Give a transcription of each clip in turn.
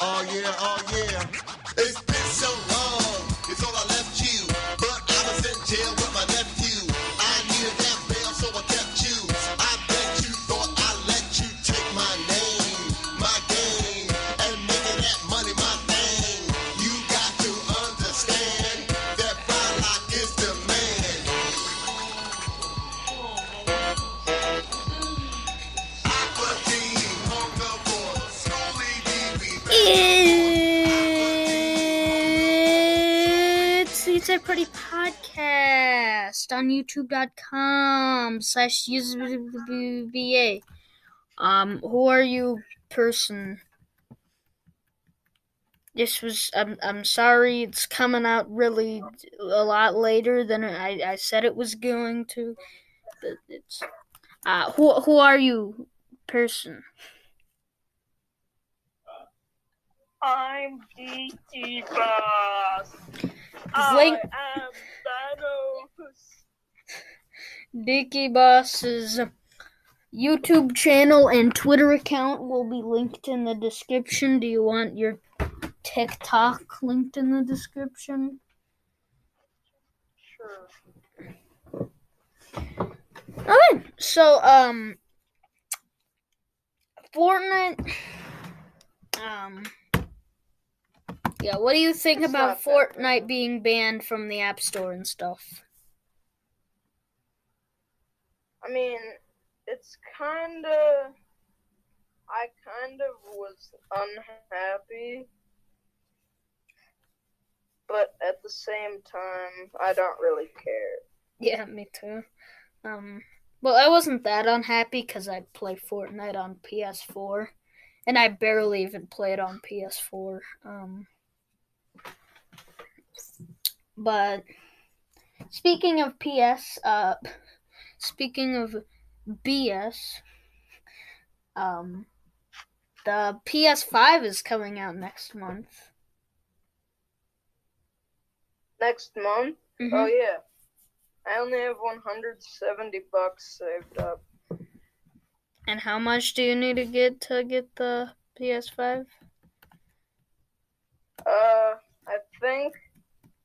Oh yeah, oh yeah. It's Pretty Podcast on YouTube.com slash USBA. Um, who are you, person? This was, I'm, I'm sorry, it's coming out really a lot later than I, I said it was going to. But it's, uh, who, who are you, person? I'm DT Boss. Link- I am Thanos. Dicky Boss's YouTube channel and Twitter account will be linked in the description. Do you want your TikTok linked in the description? Sure. Okay, so um, Fortnite. Um, yeah, what do you think It's about Fortnite being banned from the App Store and stuff? I mean, it's kind of. I kind of was unhappy. But at the same time, I don't really care. Yeah, me too. Um, well, I wasn't that unhappy because I play Fortnite on PS4, and I barely even play it on PS4. Um, but speaking of PS, uh, speaking of BS, um, the PS5 is coming out next month. Next month? Mhm. Oh, yeah. I only have 170 bucks saved up. And how much do you need to get to get the PS5? Uh, I think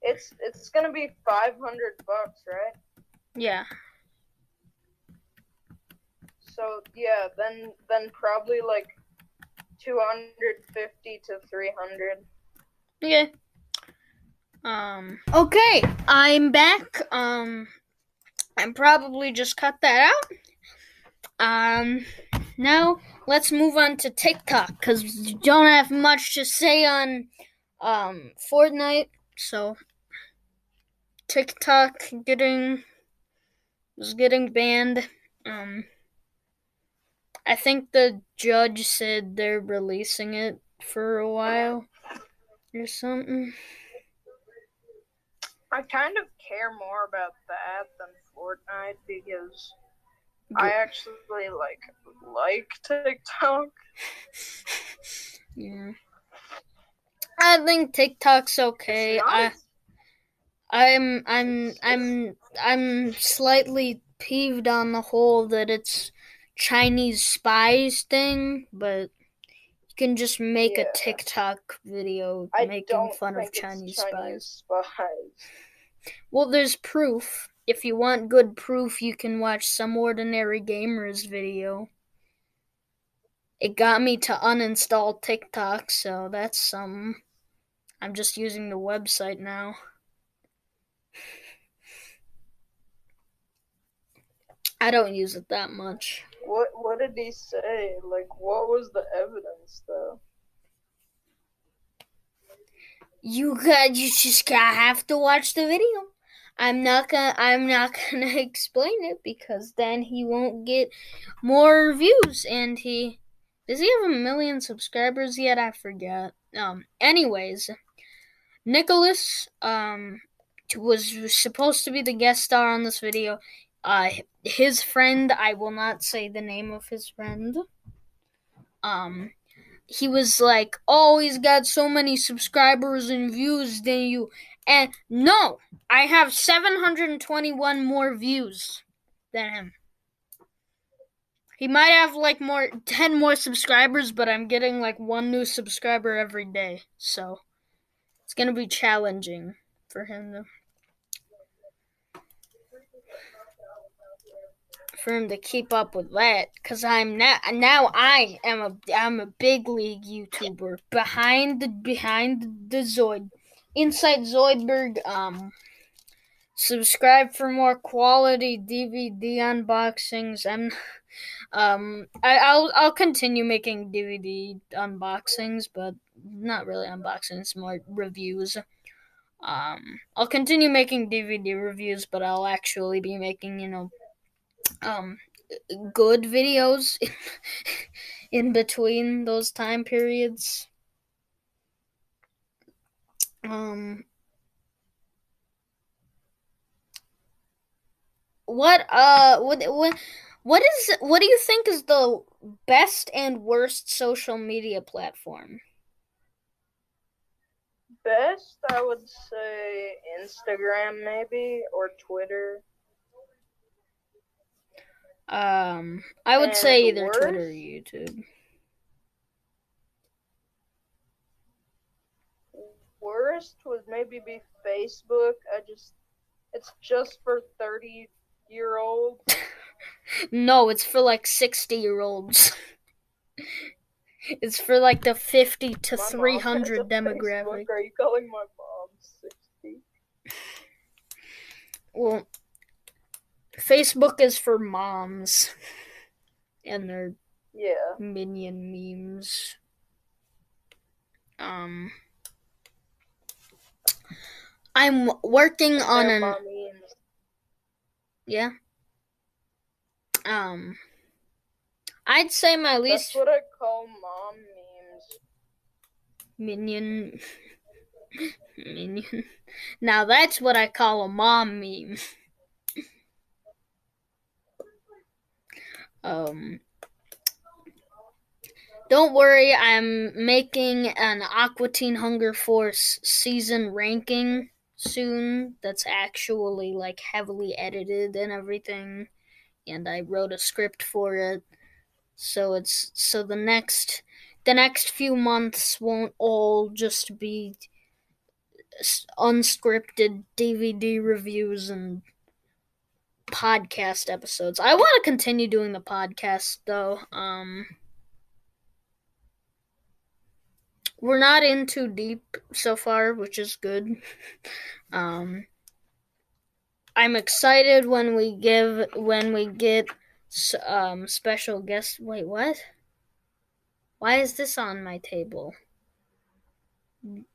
it's it's gonna be 500 bucks, right? Yeah. So yeah, then then probably like 250 to 300. Okay. Um. Okay, I'm back. Um, I probably just cut that out. Um. Now let's move on to TikTok because you don't have much to say on um Fortnite. So TikTok getting was getting banned. Um. I think the judge said they're releasing it for a while or something. I kind of care more about that than Fortnite because I actually like like TikTok. Yeah. I think TikTok's okay. I. I'm I'm I'm I'm slightly peeved on the whole that it's Chinese spies thing, but you can just make a TikTok video I making fun of Chinese, Chinese spies. spies. Well, there's proof. If you want good proof, you can watch some ordinary gamers video. It got me to uninstall TikTok, so that's some. I'm just using the website now. I don't use it that much. What what did he say? Like what was the evidence though? You got you just gotta have to watch the video. I'm not gonna I'm not gonna explain it because then he won't get more views and he does he have a million subscribers yet? I forget. Um anyways, Nicholas um was supposed to be the guest star on this video. Uh his friend, I will not say the name of his friend. Um he was like, "Oh, he's got so many subscribers and views than you." And no, I have 721 more views than him. He might have like more 10 more subscribers, but I'm getting like one new subscriber every day. So it's going to be challenging for him to for him to keep up with that cuz I'm now now I am a I'm a big league YouTuber behind the behind the Zoid inside Zoidberg um subscribe for more quality DVD unboxings. I'm um I, I'll I'll continue making DVD unboxings, but not really unboxings, more reviews. Um I'll continue making DVD reviews, but I'll actually be making, you know, um good videos in between those time periods. Um what uh what what what is what do you think is the best and worst social media platform? Best, I would say Instagram maybe or Twitter. Um, I would And say either? Twitter or YouTube. Worst would maybe be Facebook. I just it's just for 30 year olds. No, it's for like sixty year olds. It's for like the fifty to three hundred demographic. Facebook. Are you calling my mom 60? Well, Facebook is for moms and their Yeah. minion memes. Um, I'm working on an yeah. Um, I'd say my That's least That's what I call mom memes. minion minion. Now that's what I call a mom meme. um. Don't worry, I'm making an Aqua Teen Hunger Force season ranking soon that's actually like heavily edited and everything. And I wrote a script for it. So it's so the next the next few months won't all just be unscripted DVD reviews and podcast episodes. I want to continue doing the podcast though. Um we're not in too deep so far, which is good. Um I'm excited when we give when we get um special guests. Wait, what? Why is this on my table?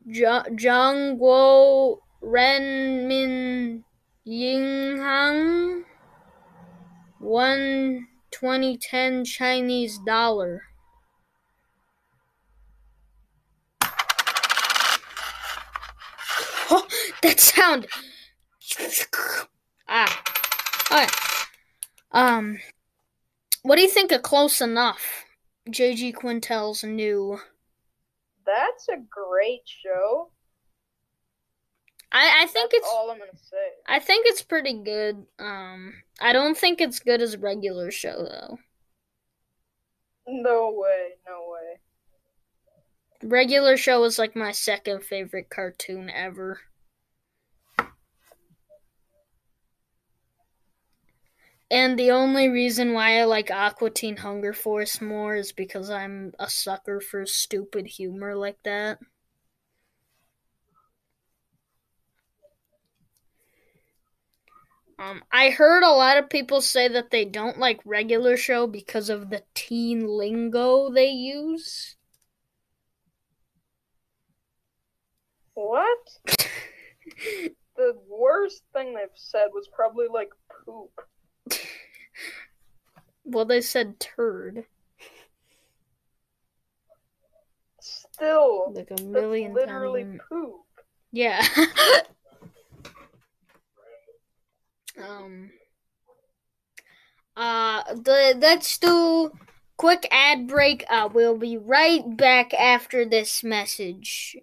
Jo- Zhangguo Renmin Yinghang one 2010 Chinese dollar. Oh, that sound. Ah. Alright. Um. What do you think of Close Enough? JG Quintel's new. That's a great show. I, I think That's it's all I'm gonna say. I think it's pretty good. Um I don't think it's good as a regular show though. No way, no way. Regular show is like my second favorite cartoon ever. And the only reason why I like Aqua Teen Hunger Force more is because I'm a sucker for stupid humor like that. Um, I heard a lot of people say that they don't like regular show because of the teen lingo they use. What? the worst thing they've said was probably like poop. Well, they said turd Still, like a million literally poop. Yeah. um. Uh, the let's do quick ad break. Uh, we'll be right back after this message.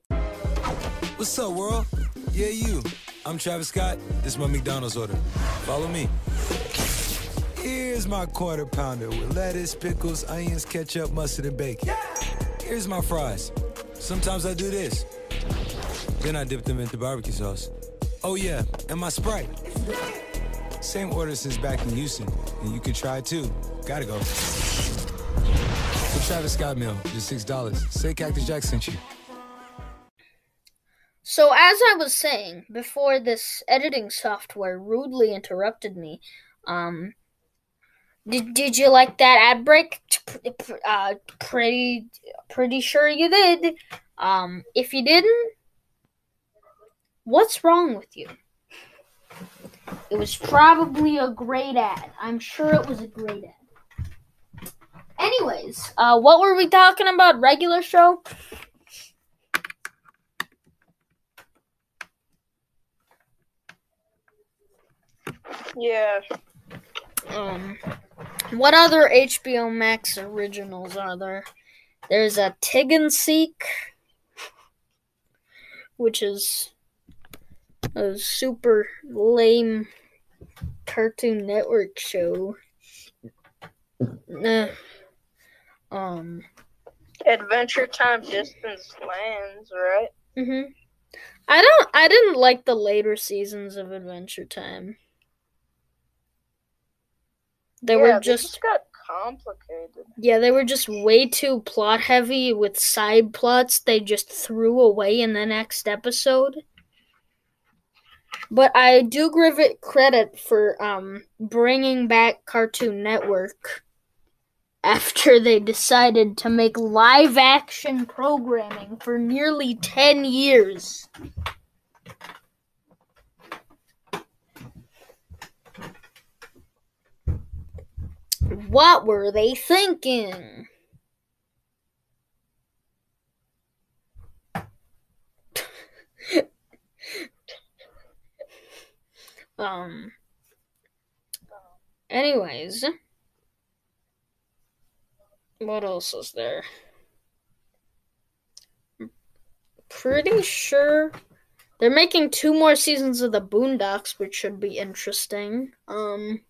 What's up, world? Yeah, you. I'm Travis Scott. This is my McDonald's order. Follow me. Here's my quarter pounder with lettuce, pickles, onions, ketchup, mustard, and bacon. Here's my fries. Sometimes I do this. Then I dip them into barbecue sauce. Oh yeah, and my Sprite. Same order since back in Houston, and you can try too. Gotta go. The Travis Scott meal, just six dollars. Say Cactus Jack sent you. So, as I was saying before, this editing software rudely interrupted me. Um, did did you like that ad break? Uh, pretty pretty sure you did. Um, if you didn't, what's wrong with you? It was probably a great ad. I'm sure it was a great ad. Anyways, uh, what were we talking about? Regular show? Yeah. Um, what other HBO Max originals are there? There's a Tig and Seek, which is a super lame Cartoon Network show. Nah. Um. Adventure Time Distant Lands, right? hmm I don't. I didn't like the later seasons of Adventure Time. They yeah, were they just got complicated. Yeah, they were just way too plot heavy with side plots they just threw away in the next episode. But I do give it credit for um bringing back Cartoon Network after they decided to make live action programming for nearly 10 years. What were they thinking? Um. Anyways, what else is there? Pretty sure they're making two more seasons of the Boondocks, which should be interesting. Um.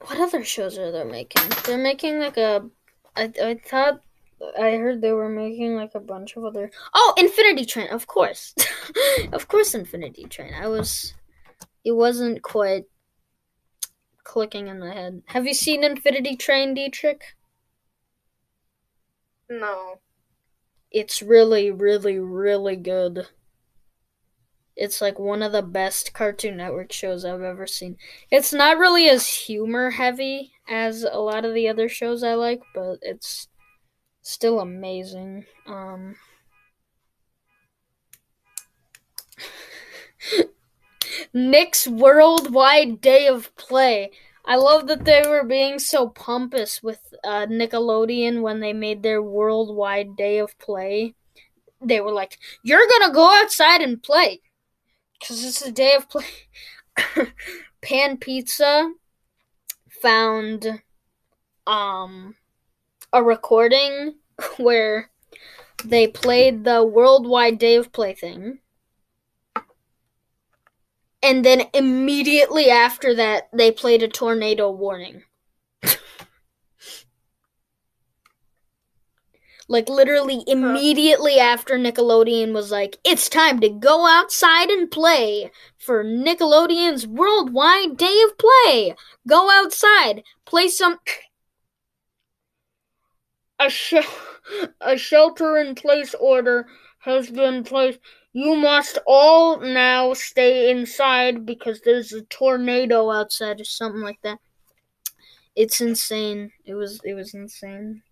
What other shows are they making? They're making like a. I I thought I heard they were making like a bunch of other. Oh, Infinity Train, of course, of course, Infinity Train. I was. It wasn't quite clicking in my head. Have you seen Infinity Train, Dietrich? No. It's really, really, really good. It's like one of the best Cartoon Network shows I've ever seen. It's not really as humor heavy as a lot of the other shows I like, but it's still amazing. Um Nick's Worldwide Day of Play. I love that they were being so pompous with uh, Nickelodeon when they made their Worldwide Day of Play. They were like, "You're gonna go outside and play." because it's a day of play. Pan Pizza found um a recording where they played the worldwide day of play thing. And then immediately after that, they played a tornado warning. Like literally immediately after Nickelodeon was like, it's time to go outside and play for Nickelodeon's worldwide day of play. Go outside, play some a sh- a shelter in place order has been placed. You must all now stay inside because there's a tornado outside or something like that. It's insane. It was it was insane.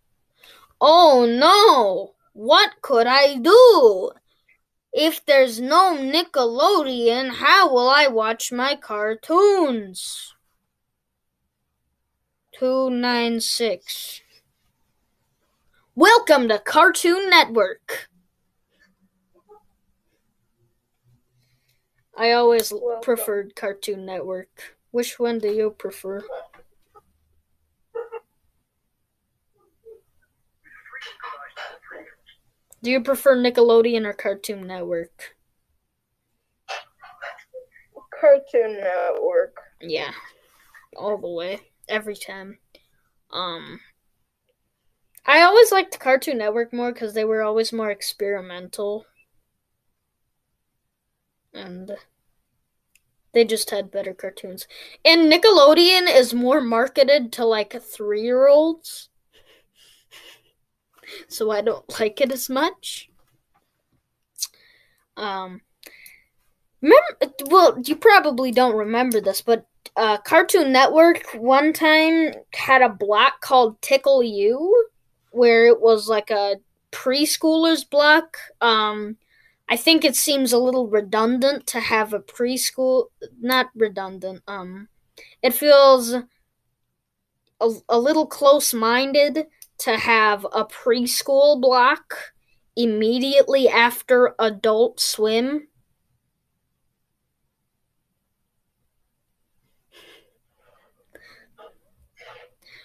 Oh no! What could I do? If there's no Nickelodeon, how will I watch my cartoons? 296. Welcome to Cartoon Network. I always Welcome. preferred Cartoon Network. Which one do you prefer? Do you prefer Nickelodeon or Cartoon Network? Cartoon Network. Yeah, all the way, every time. Um, I always liked Cartoon Network more because they were always more experimental, and they just had better cartoons. And Nickelodeon is more marketed to like three year olds, so I don't like it as much. Um, remember? Well, you probably don't remember this, but uh, Cartoon Network one time had a block called Tickle U, where it was like a preschooler's block. Um, I think it seems a little redundant to have a preschool. Not redundant. Um, it feels a, a little close-minded to have a preschool block immediately after Adult Swim.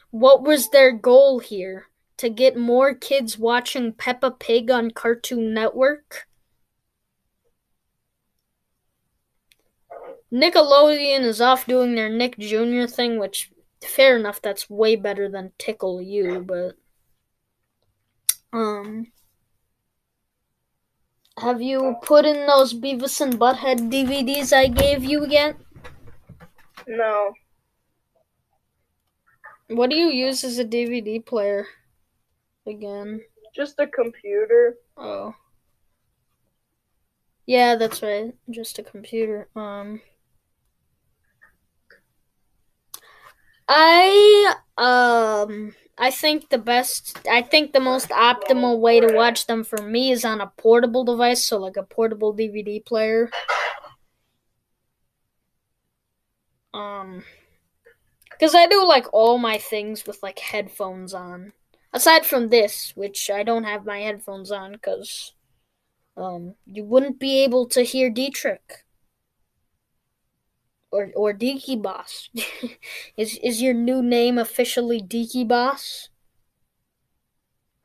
What was their goal here? To get more kids watching Peppa Pig on Cartoon Network? Nickelodeon is off doing their Nick Jr. thing, which, fair enough, that's way better than Tickle U, but. Um. Have you put in those Beavis and Butthead DVDs I gave you yet? No. What do you use as a DVD player? Again. Just a computer. Oh. Yeah, that's right. Just a computer. Um I um I think the best I think the most optimal way to watch them for me is on a portable device, so like a portable DVD player. Um cuz I do like all my things with like headphones on. Aside from this, which I don't have my headphones on cuz um you wouldn't be able to hear Dietrich or or Deaky Boss. is is your new name officially Deaky Boss?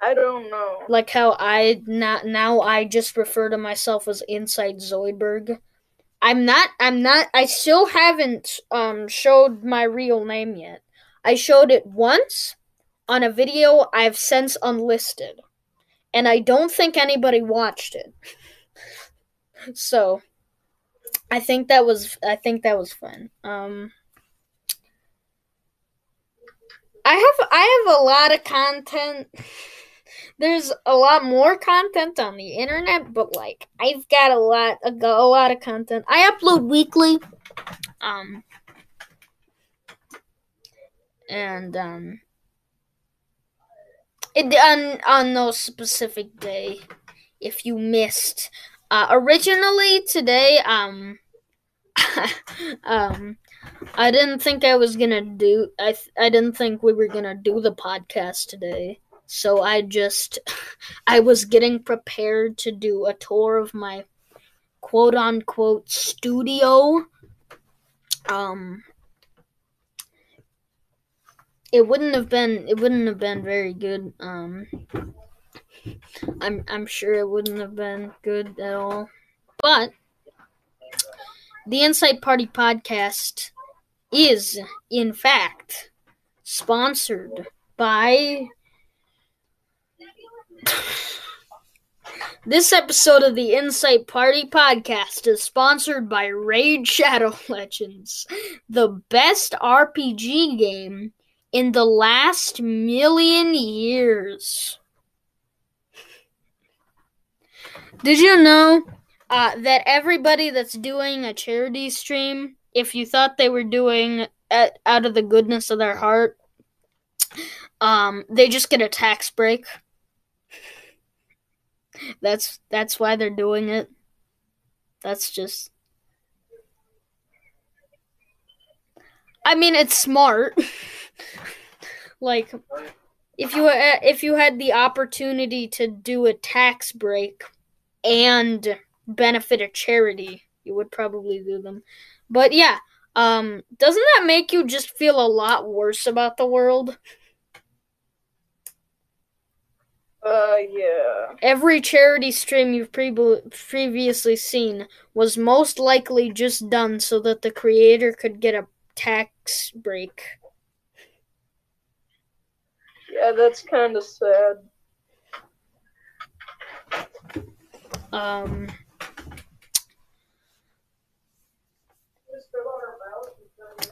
I don't know. Like how I not now I just refer to myself as Inside Zoidberg. I'm not I'm not I still haven't um showed my real name yet. I showed it once on a video I've since unlisted. And I don't think anybody watched it. so I think that was I think that was fun. Um I have I have a lot of content. There's a lot more content on the internet, but like I've got a lot a, a lot of content. I upload weekly. Um and um it on on no specific day if you missed uh, originally today, um, um, I didn't think I was gonna do. I th- I didn't think we were gonna do the podcast today. So I just, I was getting prepared to do a tour of my quote unquote studio. Um, it wouldn't have been. It wouldn't have been very good. Um. I'm I'm sure it wouldn't have been good at all. But the Insight Party podcast is in fact sponsored by This episode of the Insight Party podcast is sponsored by Raid Shadow Legends, the best RPG game in the last million years. Did you know uh, that everybody that's doing a charity stream, if you thought they were doing it out of the goodness of their heart, um, they just get a tax break. That's that's why they're doing it. That's just. I mean, it's smart. like, if you uh, if you had the opportunity to do a tax break and benefit a charity, you would probably do them. But yeah, um, doesn't that make you just feel a lot worse about the world? Uh, Uh, yeah. Every charity stream you've pre- previously seen was most likely just done so that the creator could get a tax break. Yeah, that's kind of sad. Um,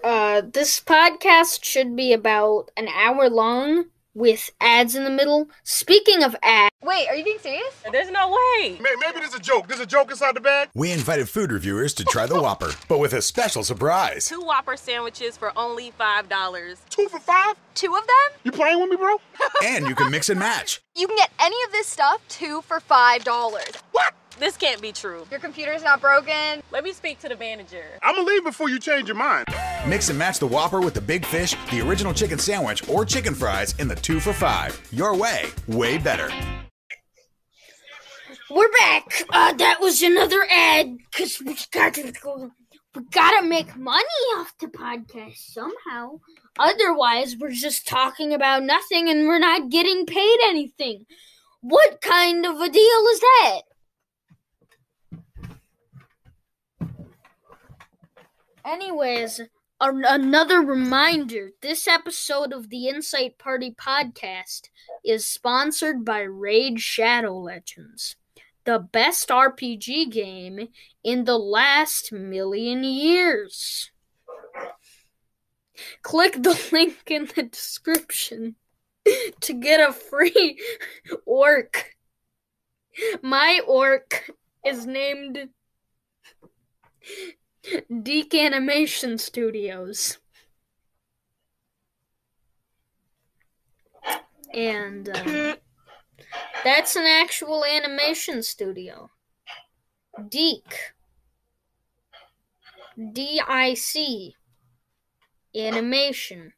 uh, this podcast should be about an hour long with ads in the middle. Speaking of ads, Wait, are you being serious? There's no way. Maybe, maybe there's a joke. There's a joke inside the bag. We invited food reviewers to try the Whopper, but with a special surprise. Two Whopper sandwiches for only $5. Two for five? Two of them? You playing with me, bro? And you can mix and match. You can get any of this stuff two for five dollars. What? This can't be true. Your computer's not broken. Let me speak to the manager. I'm gonna leave before you change your mind. Mix and match the Whopper with the Big Fish, the original chicken sandwich, or chicken fries in the two for five. Your way, way better. we're back. Uh, that was another ad because we gotta go. We gotta make money off the podcast somehow. Otherwise, we're just talking about nothing and we're not getting paid anything. What kind of a deal is that? Anyways, an- another reminder this episode of the Insight Party podcast is sponsored by Raid Shadow Legends, the best RPG game in the last million years. Click the link in the description to get a free orc. My orc is named DIC Animation Studios. And uh, that's an actual animation studio. DIC. D I C. Animation.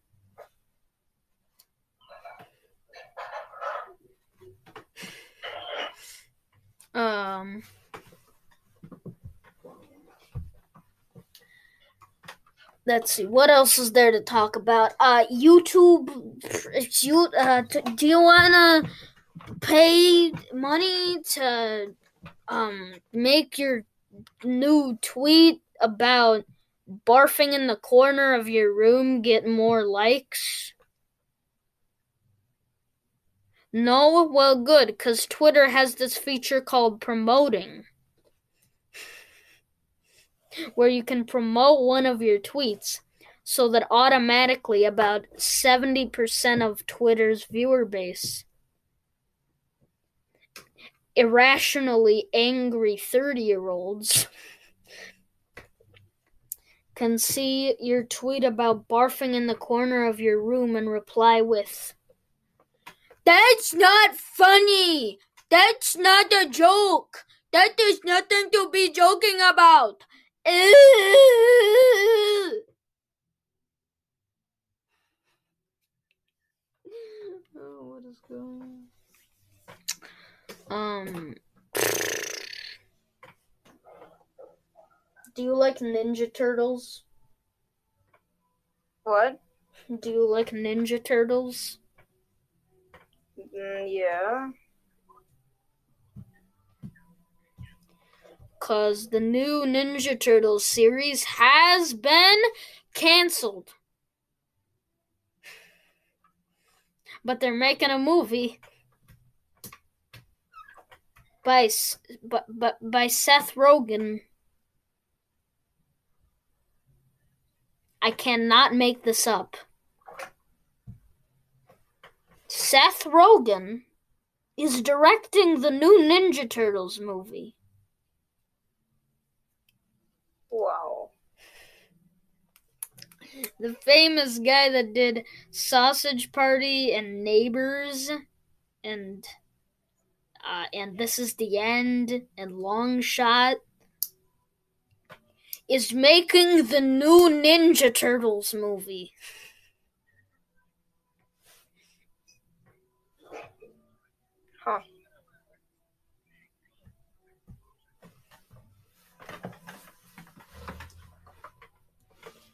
Um. Let's see. What else is there to talk about? Uh, YouTube. You. Uh, t- do you wanna pay money to um make your new tweet about barfing in the corner of your room get more likes? No? Well, good, because Twitter has this feature called promoting, where you can promote one of your tweets so that automatically about 70% of Twitter's viewer base irrationally angry 30 year olds can see your tweet about barfing in the corner of your room and reply with, That's not funny! That's not a joke! That is nothing to be joking about! Oh, what is going Um. Do you like Ninja Turtles? What? Do you like Ninja Turtles? Mm, yeah. Cause the new Ninja Turtles series has been canceled. But they're making a movie by by, by, by Seth Rogen. I cannot make this up. Seth Rogen is directing the new Ninja Turtles movie. Wow. The famous guy that did Sausage Party and Neighbors and uh, and This Is the End and Long Shot is making the new Ninja Turtles movie.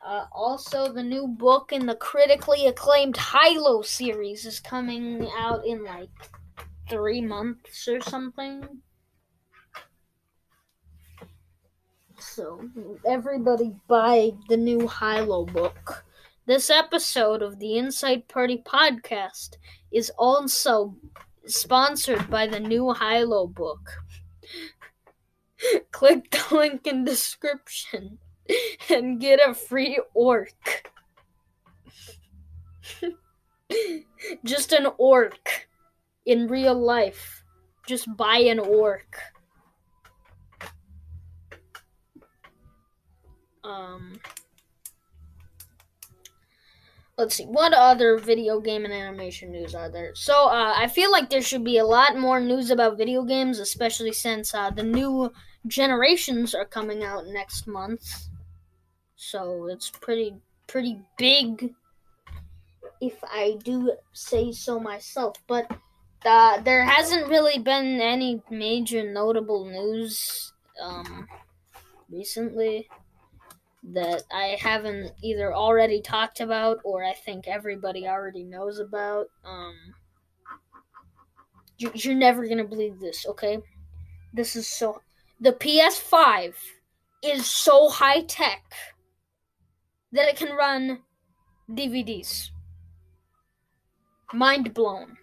Uh, also, the new book in the critically acclaimed Hilo series is coming out in like three months or something. So everybody buy the new Hilo book. This episode of the Inside Party podcast is also sponsored by the new Hilo book. Click the link in description and get a free orc. Just an orc in real life. Just buy an orc. Um let's see what other video game and animation news are there so uh, i feel like there should be a lot more news about video games especially since uh, the new generations are coming out next month so it's pretty pretty big if i do say so myself but uh, there hasn't really been any major notable news um, recently that I haven't either already talked about or I think everybody already knows about. Um, you, you're never gonna believe this, okay? This is so. The PS5 is so high tech that it can run DVDs. Mind blown.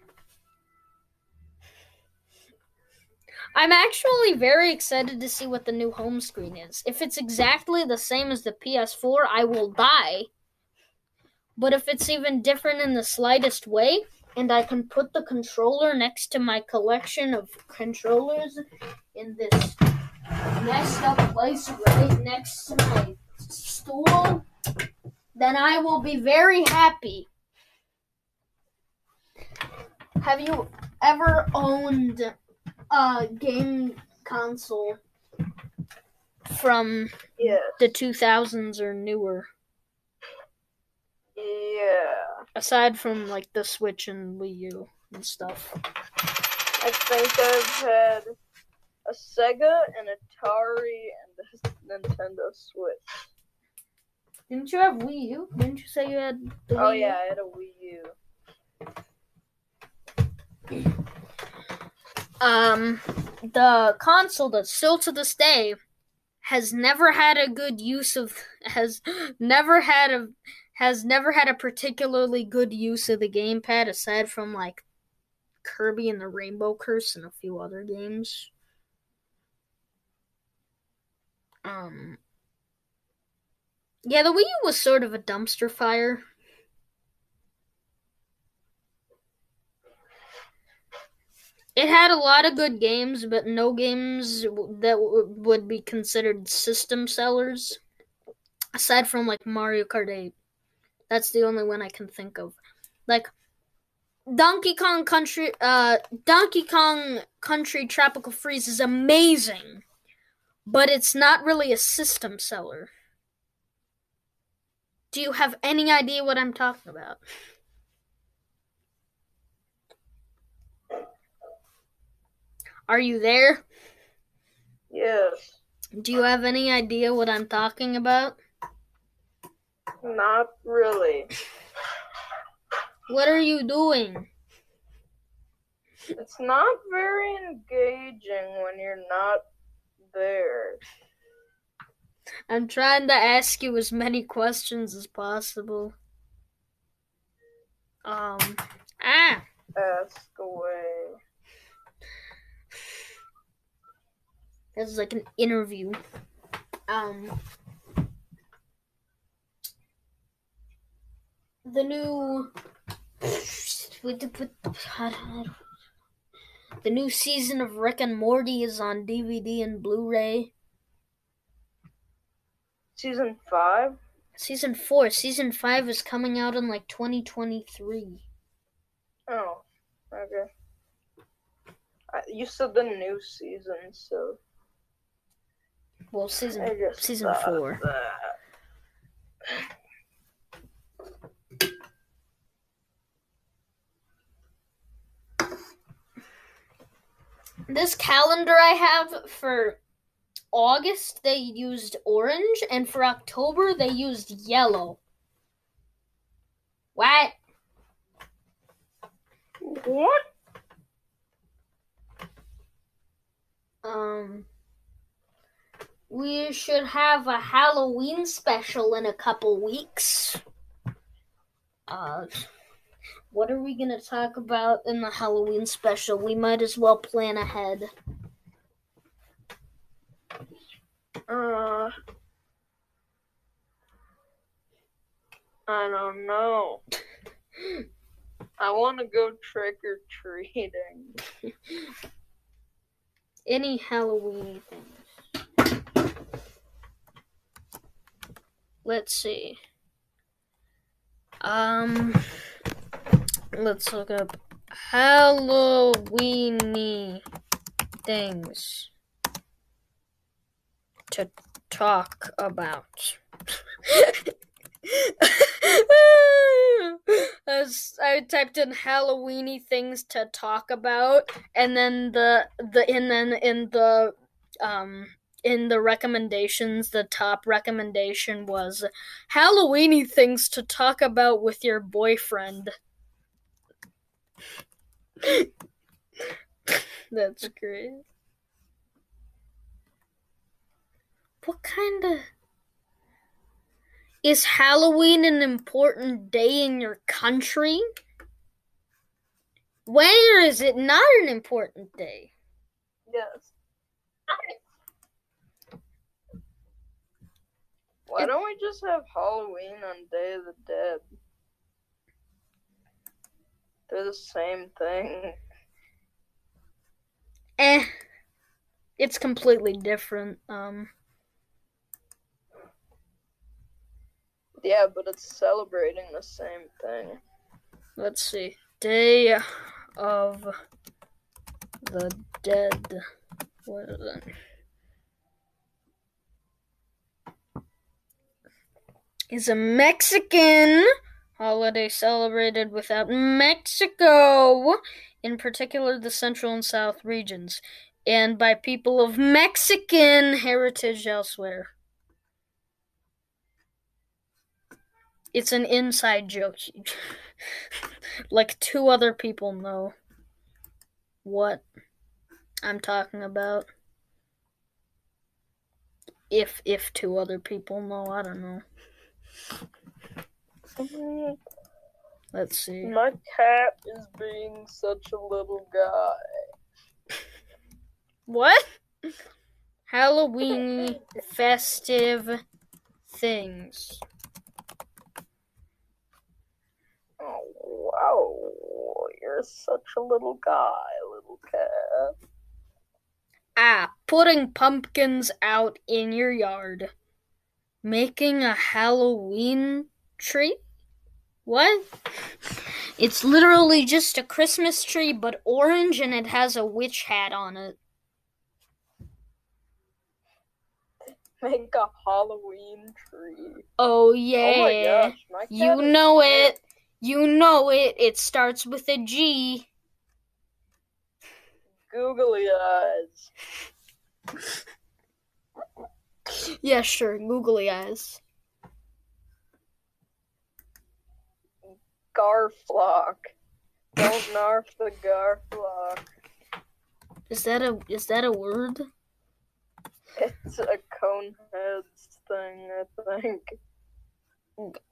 I'm actually very excited to see what the new home screen is. If it's exactly the same as the PS4, I will die. But if it's even different in the slightest way, and I can put the controller next to my collection of controllers in this messed up place right next to my stool, then I will be very happy. Have you ever owned a game console from Yes. the 2000s or newer? Yeah. Aside from like the Switch and Wii U and stuff. I think I've had a Sega, an Atari, and a Nintendo Switch. Didn't you have Wii U? Didn't you say you had the Oh Wii U? Oh yeah, I had a Wii U. Um, the console that still to this day has never had a good use of has never had a has never had a particularly good use of the gamepad aside from like Kirby and the Rainbow Curse and a few other games. Um Yeah, the Wii U was sort of a dumpster fire. It had a lot of good games, but no games that w- would be considered system sellers. Aside from like Mario Kart 8. That's the only one I can think of. Like Donkey Kong Country uh Donkey Kong Country Tropical Freeze is amazing, but it's not really a system seller. Do you have any idea what I'm talking about? Are you there? Yes. Do you have any idea what I'm talking about? Not really. What are you doing? It's not very engaging when you're not there. I'm trying to ask you as many questions as possible. Um, ah, Ask away. this is like an interview. Um, the new, the new season of Rick and Morty is on DVD and Blu-ray. Season 5? Season four, season five is coming out in like 2023. Oh, okay. I, you said the new season, so Well, season season four. that. This calendar I have for August they used orange, and for October they used yellow. What? What? Um, we should have a Halloween special in a couple weeks. Uh, what are we gonna talk about in the Halloween special? We might as well plan ahead. Uh, I don't know. I want to go trick or treating. Any Halloween things. Let's see. Um, let's look up Halloweeny things to talk about. As I typed in Halloweeny things to talk about, and then the the and then in the um in the recommendations, the top recommendation was Halloweeny things to talk about with your boyfriend. That's great. What kind of is Halloween an important day in your country? Where is it not an important day? Yes. Why don't we just have Halloween on Day of the Dead? They're the same thing. Eh. It's completely different. Um Yeah, but it's celebrating the same thing. let's see. Day of the Dead. What is it? Is a Mexican holiday celebrated without Mexico, in particular the central and south regions, and by people of Mexican heritage elsewhere. It's an inside joke. like two other people know what I'm talking about. If if two other people know, I don't know. Mm-hmm. Let's see. My cat is being such a little guy. What? Halloween festive things. Oh, wow. You're such a little guy, little cat. Ah, putting pumpkins out in your yard. Making a Halloween tree? What? It's literally just a Christmas tree, but orange and it has a witch hat on it. Make a Halloween tree. Oh, yeah. Oh my gosh, my cat you know it. You know it. It starts with a G. Googly eyes. Yeah, sure. Googly eyes. Garflock. Don't narf the Garflock. Is that a is that a word? It's a Coneheads thing, I think.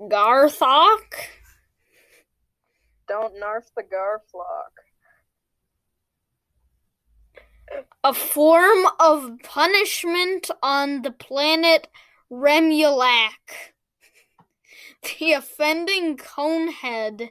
Garthok? Don't narf the Garflock. A form of punishment on the planet Remulak. The offending conehead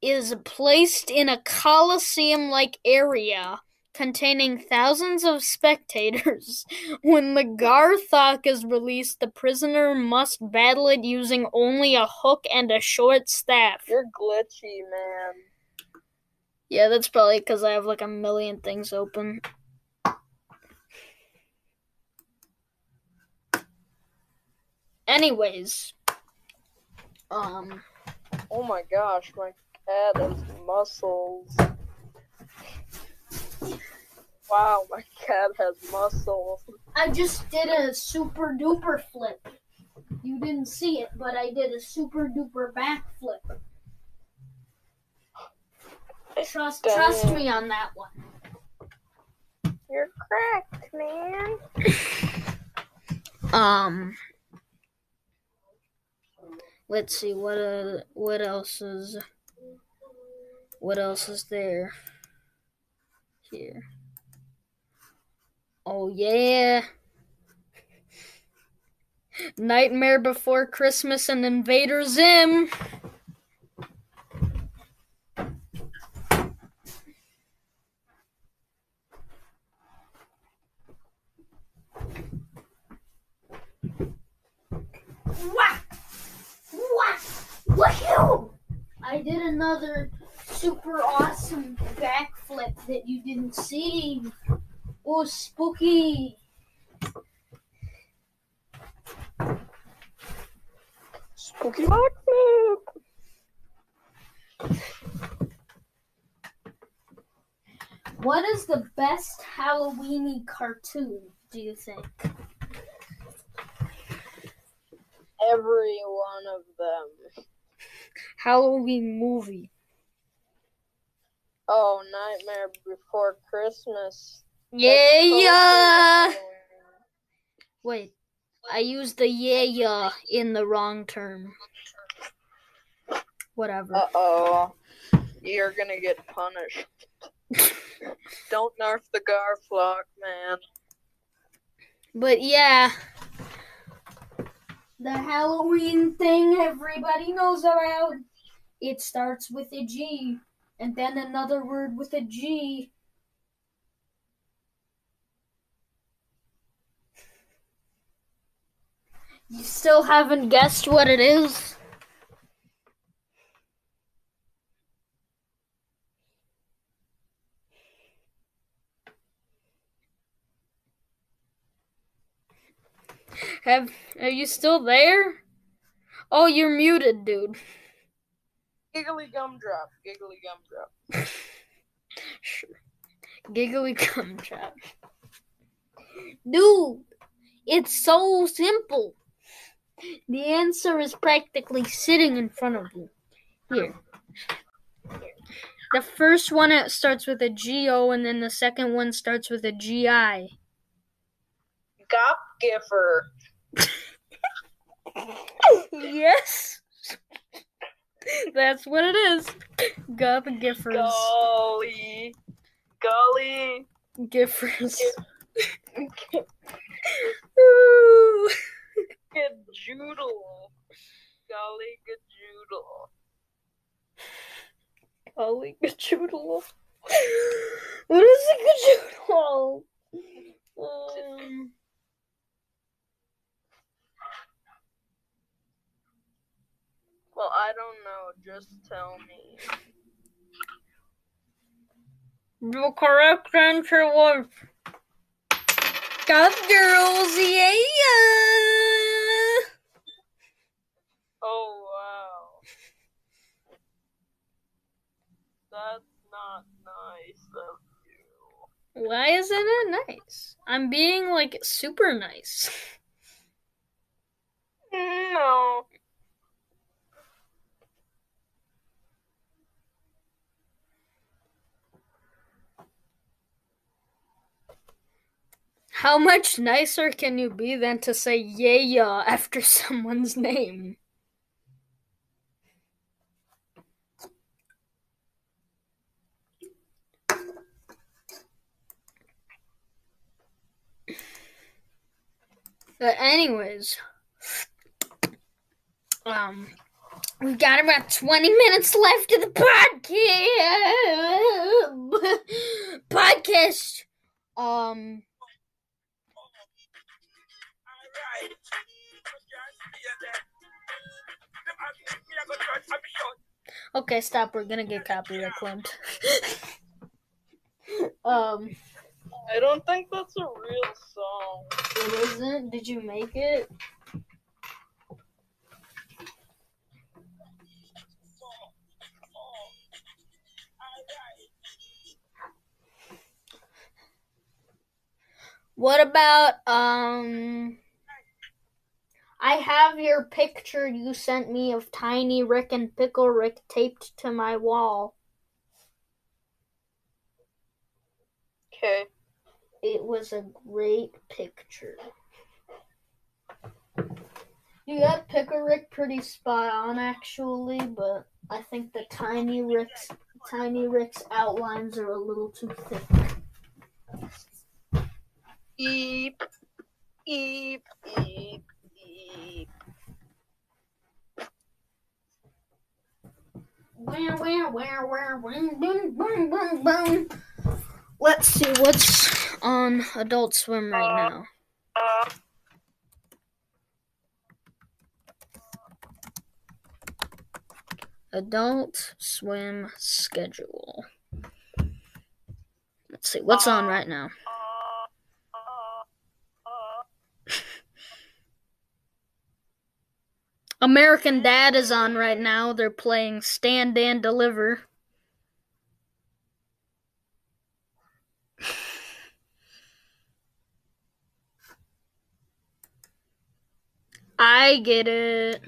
is placed in a coliseum like area containing thousands of spectators. When the Garthok is released, the prisoner must battle it using only a hook and a short staff. You're glitchy, man. Yeah, that's probably because I have like a million things open. Anyways, um, Oh my gosh, my cat has muscles. Wow, my cat has muscles. I just did a super duper flip. You didn't see it, but I did a super duper backflip. Trust, trust me on that one. You're cracked. man. Um. Let's see what uh, what else is what else is there here. Oh yeah. Nightmare Before Christmas and Invader Zim. I did another super awesome backflip that you didn't see. Oh, spooky! Spooky backflip. What is the best Halloweeny cartoon, do you think? Every one of them. Halloween movie. Oh, Nightmare Before Christmas. Yeah, yeah. Wait, I used the yeah, yeah in the wrong term. Whatever. Uh oh. You're gonna get punished. Don't nerf the Garflock, man. But yeah, the Halloween thing everybody knows about. It starts with a G, and then another word with a G. You still haven't guessed what it is? Have are you still there? Oh, you're muted, dude. Giggly gumdrop. Giggly gumdrop. Sure. Giggly gumdrop. Dude, it's so simple. The answer is practically sitting in front of you. Here. The first one it starts with a G O, and then the second one starts with a G I. Gop Giffer. yes. That's what it is. Gup Giffers. Golly. Golly. Giffers. Ooh. Gajoodle. Golly Gajoodle. Golly Gajoodle. What is a Gajoodle? Um, Well, I don't know. Just tell me. the correct answer was Gup Girls, yeah! Oh, wow. That's not nice of you. Why isn't it nice? I'm being like super nice. No. How much nicer can you be than to say yeah after someone's name? But anyways, um, we've got about twenty minutes left of the podcast. podcast. Um. Okay, stop. We're gonna get copyright claimed. um, I don't think that's a real song. it isn't. Did you make it? What about um? I have your picture you sent me of Tiny Rick and Pickle Rick taped to my wall. Okay. It was a great picture. You got Pickle Rick pretty spot on actually, but I think the Tiny Rick's Tiny Rick's outlines are a little too thick. Eep, eep, eep, eep. Where, where, where, where, where, boom, boom, boom, boom. Let's see what's on Adult Swim right uh, now. Uh, Adult Swim schedule. Let's see what's on right now. Uh, American Dad is on right now. They're playing Stand and Deliver. I get it.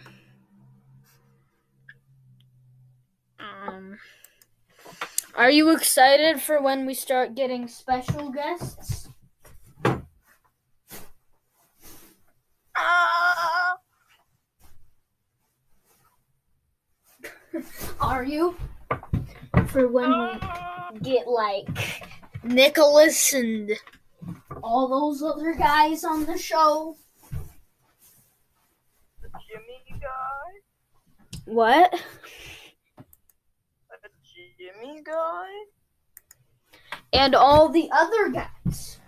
Um, are you excited for when we start getting special guests? Ah, Are you? For when we get like Nicholas and all those other guys on the show. the Jimmy guy, What? a Jimmy guy. And all the other guys.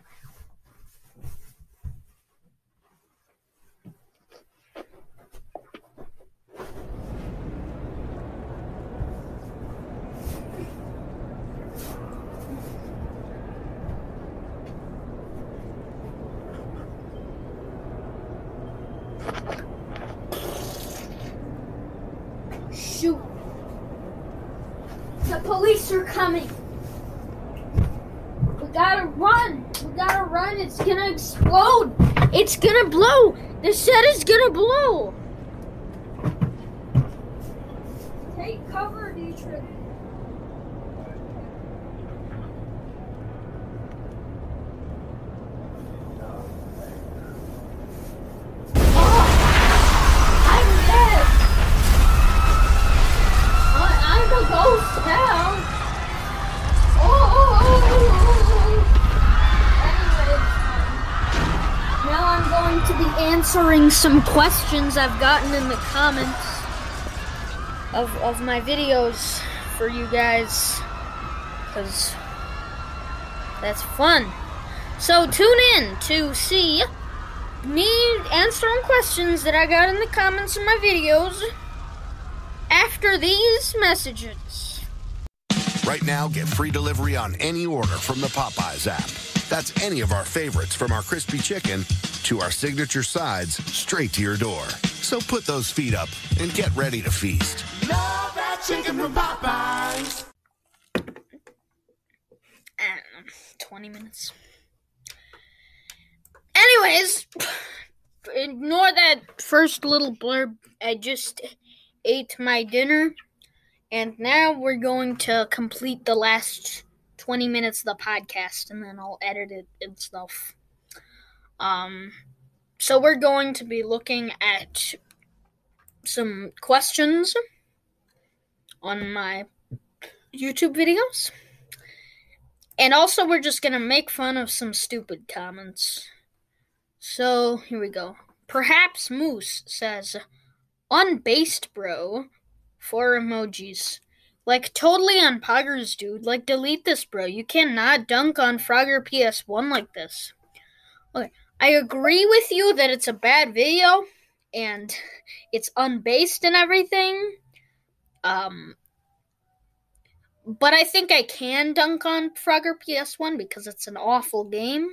Police are coming. We gotta run. We gotta run. It's gonna explode. It's gonna blow. The set is gonna blow. Some questions I've gotten in the comments of, of my videos for you guys. Because that's fun. So tune in to see me answering questions that I got in the comments of my videos after these messages. Right now, get free delivery on any order from the Popeyes app. That's any of our favorites from our crispy chicken to our signature sides straight to your door. So put those feet up and get ready to feast. Love that chicken from Popeyes. I don't know, 20 minutes. Anyways, ignore that first little blurb. I just ate my dinner, and now we're going to complete the last 20 minutes of the podcast, and then I'll edit it and stuff. Um, so we're going to be looking at some questions on my YouTube videos. And also, we're just gonna make fun of some stupid comments. So, here we go. Perhaps Moose says, Unbased, bro. Four emojis. Like, totally on poggers, dude. Like, delete this, bro. You cannot dunk on Frogger PS1 like this. Okay, I agree with you that it's a bad video and it's unbased and everything. Um, but I think I can dunk on Frogger PS1 because it's an awful game.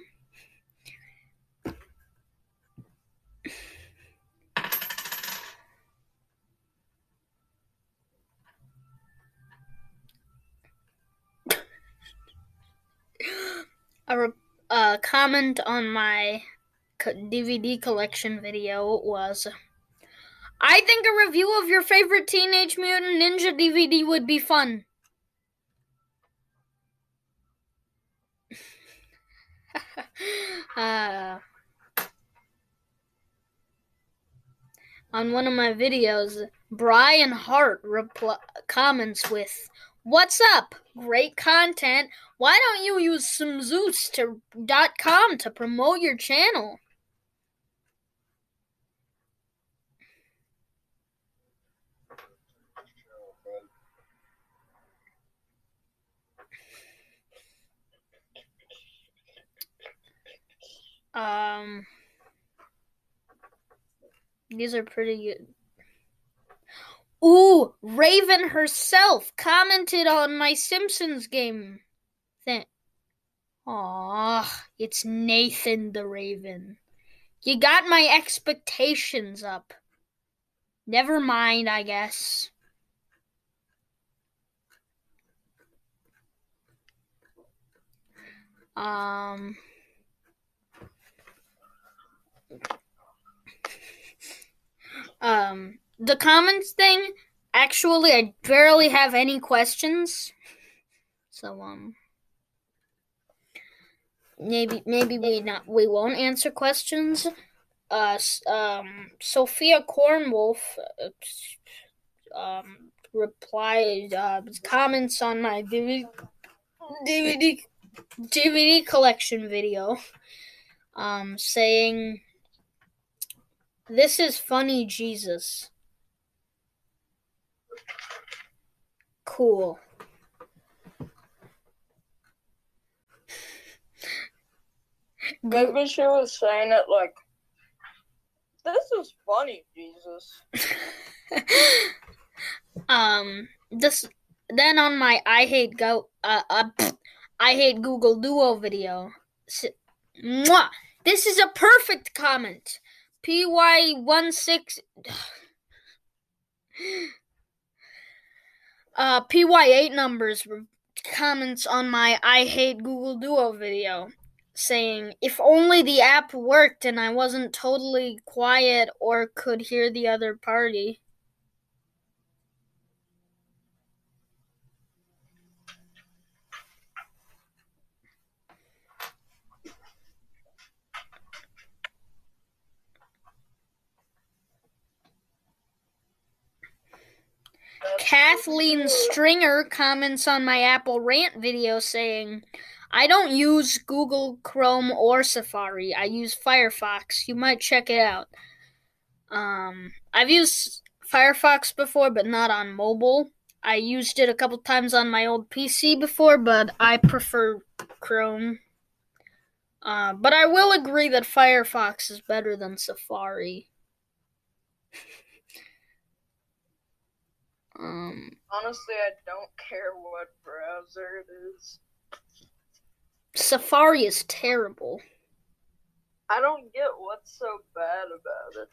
A uh, comment on my DVD collection video was I think a review of your favorite Teenage Mutant Ninja DVD would be fun. uh, on one of my videos, Brian Hart repl- comments with, "What's up? Great content. Why don't you use some to to promote your channel?" Um, these are pretty good. Ooh, Raven herself commented on my Simpsons game thing. Aw, it's Nathan the Raven. You got my expectations up. Never mind, I guess. Um. Um, the comments thing, actually, I barely have any questions. So, um, maybe maybe we not we won't answer questions. Uh, um, Sophia Cornwolf, uh, um, replied uh, comments on my DVD DVD DVD collection video, um, saying. This is funny, Jesus. Cool. Maybe she was saying it like, "This is funny, Jesus." um, this then on my I hate go uh, uh I hate Google Duo video. S- Mwah! This is a perfect comment. PY16 uh PY8 numbers comments on my I hate Google Duo video saying if only the app worked and I wasn't totally quiet or could hear the other party. Kathleen Stringer comments on my Apple Rant video saying, I don't use Google Chrome or Safari. I use Firefox. You might check it out. Um, I've used Firefox before, but not on mobile. I used it a couple times on my old PC before, but I prefer Chrome. Uh, but I will agree that Firefox is better than Safari. um, Honestly, I don't care what browser it is. Safari is terrible. I don't get what's so bad about it.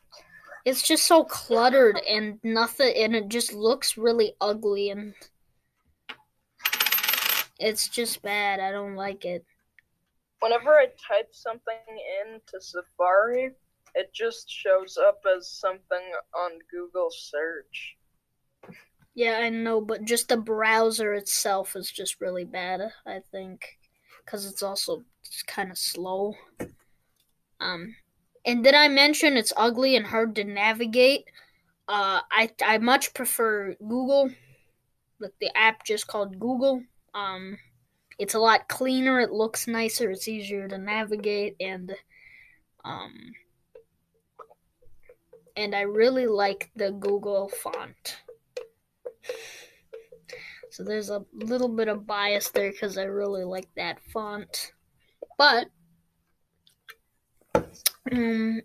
It's just so cluttered and nothing, and it just looks really ugly, and it's just bad. I don't like it. Whenever I type something into Safari, it just shows up as something on Google search. Yeah, I know, but just the browser itself is just really bad. I think because it's also kind of slow. Um, and did I mention it's ugly and hard to navigate? Uh, I I much prefer Google, like the app just called Google. Um, it's a lot cleaner. It looks nicer. It's easier to navigate, and um, and I really like the Google font. So there's a little bit of bias there because I really like that font. But um,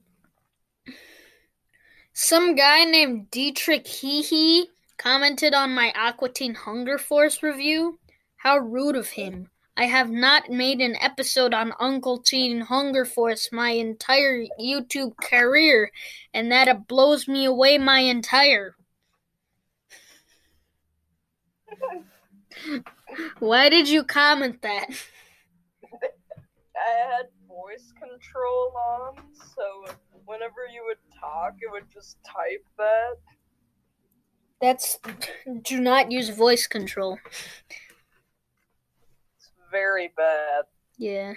some guy named Dietrich Hehe commented on my Aqua Teen Hunger Force review. How rude of him. I have not made an episode on Uncle Teen Hunger Force my entire YouTube career, and that blows me away my entire. Why did you comment that? I had voice control on, so whenever you would talk, it would just type that. That's. Do not use voice control. It's very bad. Yeah.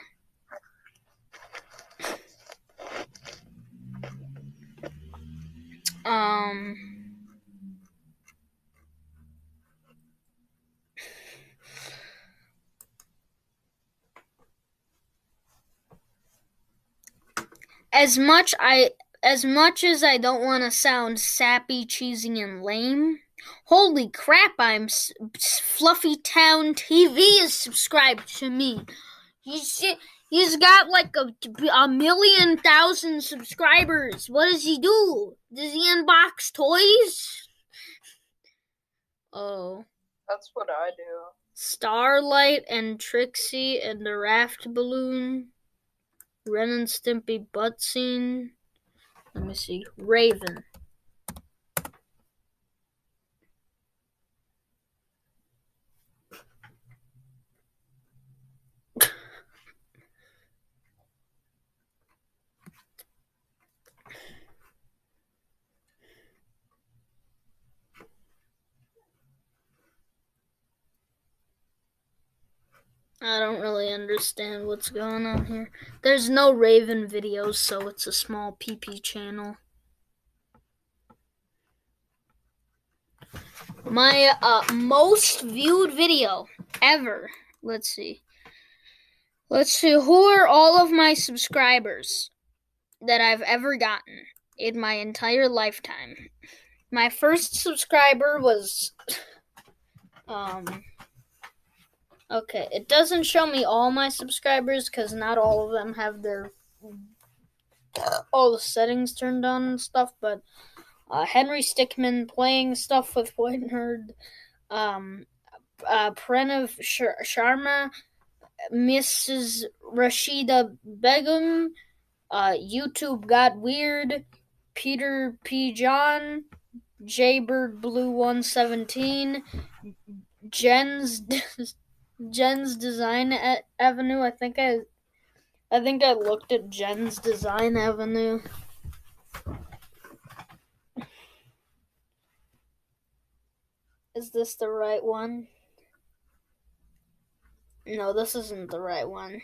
Um. As much I as much as I don't want to sound sappy, cheesy, and lame, holy crap! I'm s- s- Fluffy Town TV is subscribed to me. He's he's got like a, a million thousand subscribers. What does he do? Does he unbox toys? Oh. That's what I do. Starlight and Trixie and the Raft Balloon. Ren and Stimpy butt scene. Let me see. Raven. I don't really understand what's going on here. There's no Raven videos, so it's a small PP channel. My uh, most viewed video ever. Let's see. Let's see. Who are all of my subscribers that I've ever gotten in my entire lifetime? My first subscriber was. Um. Okay, it doesn't show me all my subscribers because not all of them have their all the settings turned on and stuff. But uh, Henry Stickman playing stuff with White Nerd, um, uh, Pranav Shar- Sharma, Mrs. Rashida Begum, uh, YouTube got weird, Peter P. John, Jaybird Blue One Seventeen, Jen's. Jen's Design Avenue. I think I, I think I looked at Jen's Design Avenue. Is this the right one? No, this isn't the right one.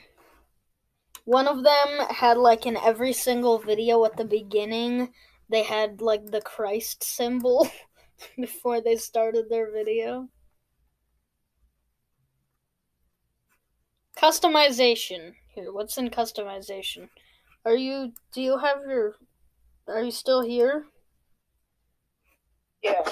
One of them had like in every single video at the beginning, they had like the Christ symbol before they started their video. Customization. Here, what's in customization? Are you do you have your are you still here? Yeah.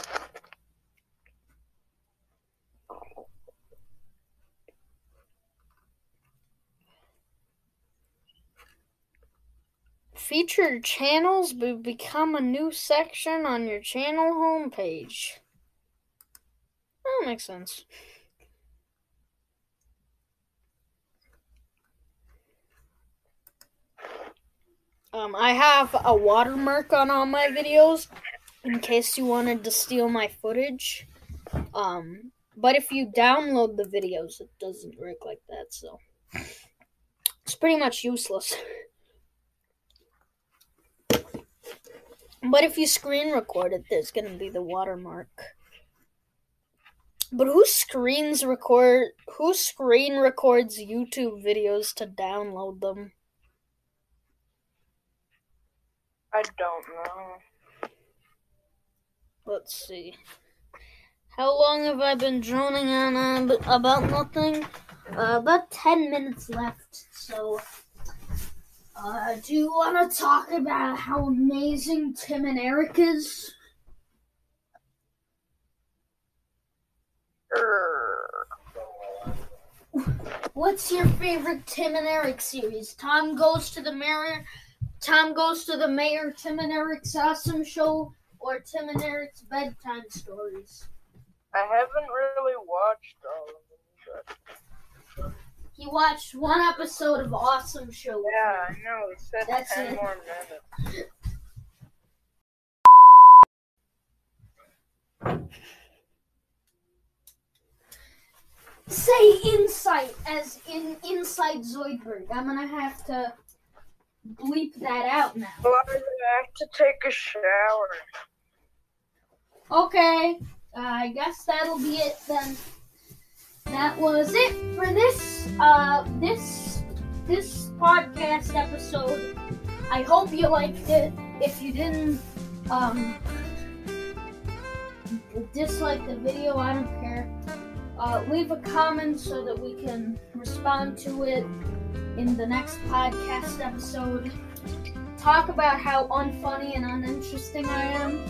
Featured channels will become a new section on your channel homepage. That makes sense. Um, I have a watermark on all my videos in case you wanted to steal my footage. Um, but if you download the videos, it doesn't work like that, so it's pretty much useless. But if you screen record it, there's gonna be the watermark. But who screens record? Who screen records YouTube videos to download them? I don't know. Let's see. How long have I been droning on uh, about nothing? Uh, about 10 minutes left, so. Uh, do you want to talk about how amazing Tim and Eric is? What's your favorite Tim and Eric series? Tom Goes to the Mayor, Tom Goes to the Mayor, Tim and Eric's Awesome Show, or Tim and Eric's Bedtime Stories? I haven't really watched all of them, but He watched one episode of Awesome Show. yeah, I know. He said That's ten it. more minutes. Say insight as in inside Zoidberg. I'm gonna have to bleep that out now. Well, I have to take a shower. Okay, uh, I guess that'll be it then. That was it for this uh this this podcast episode. I hope you liked it. If you didn't, um, dislike the video, I don't care. Uh, leave a comment so that we can respond to it in the next podcast episode. Talk about how unfunny and uninteresting I am.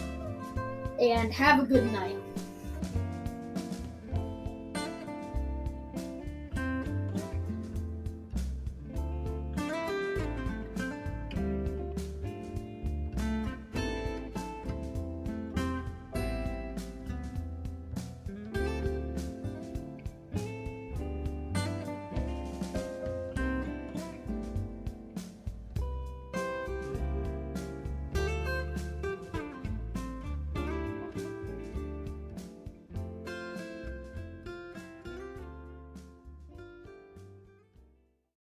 And have a good night.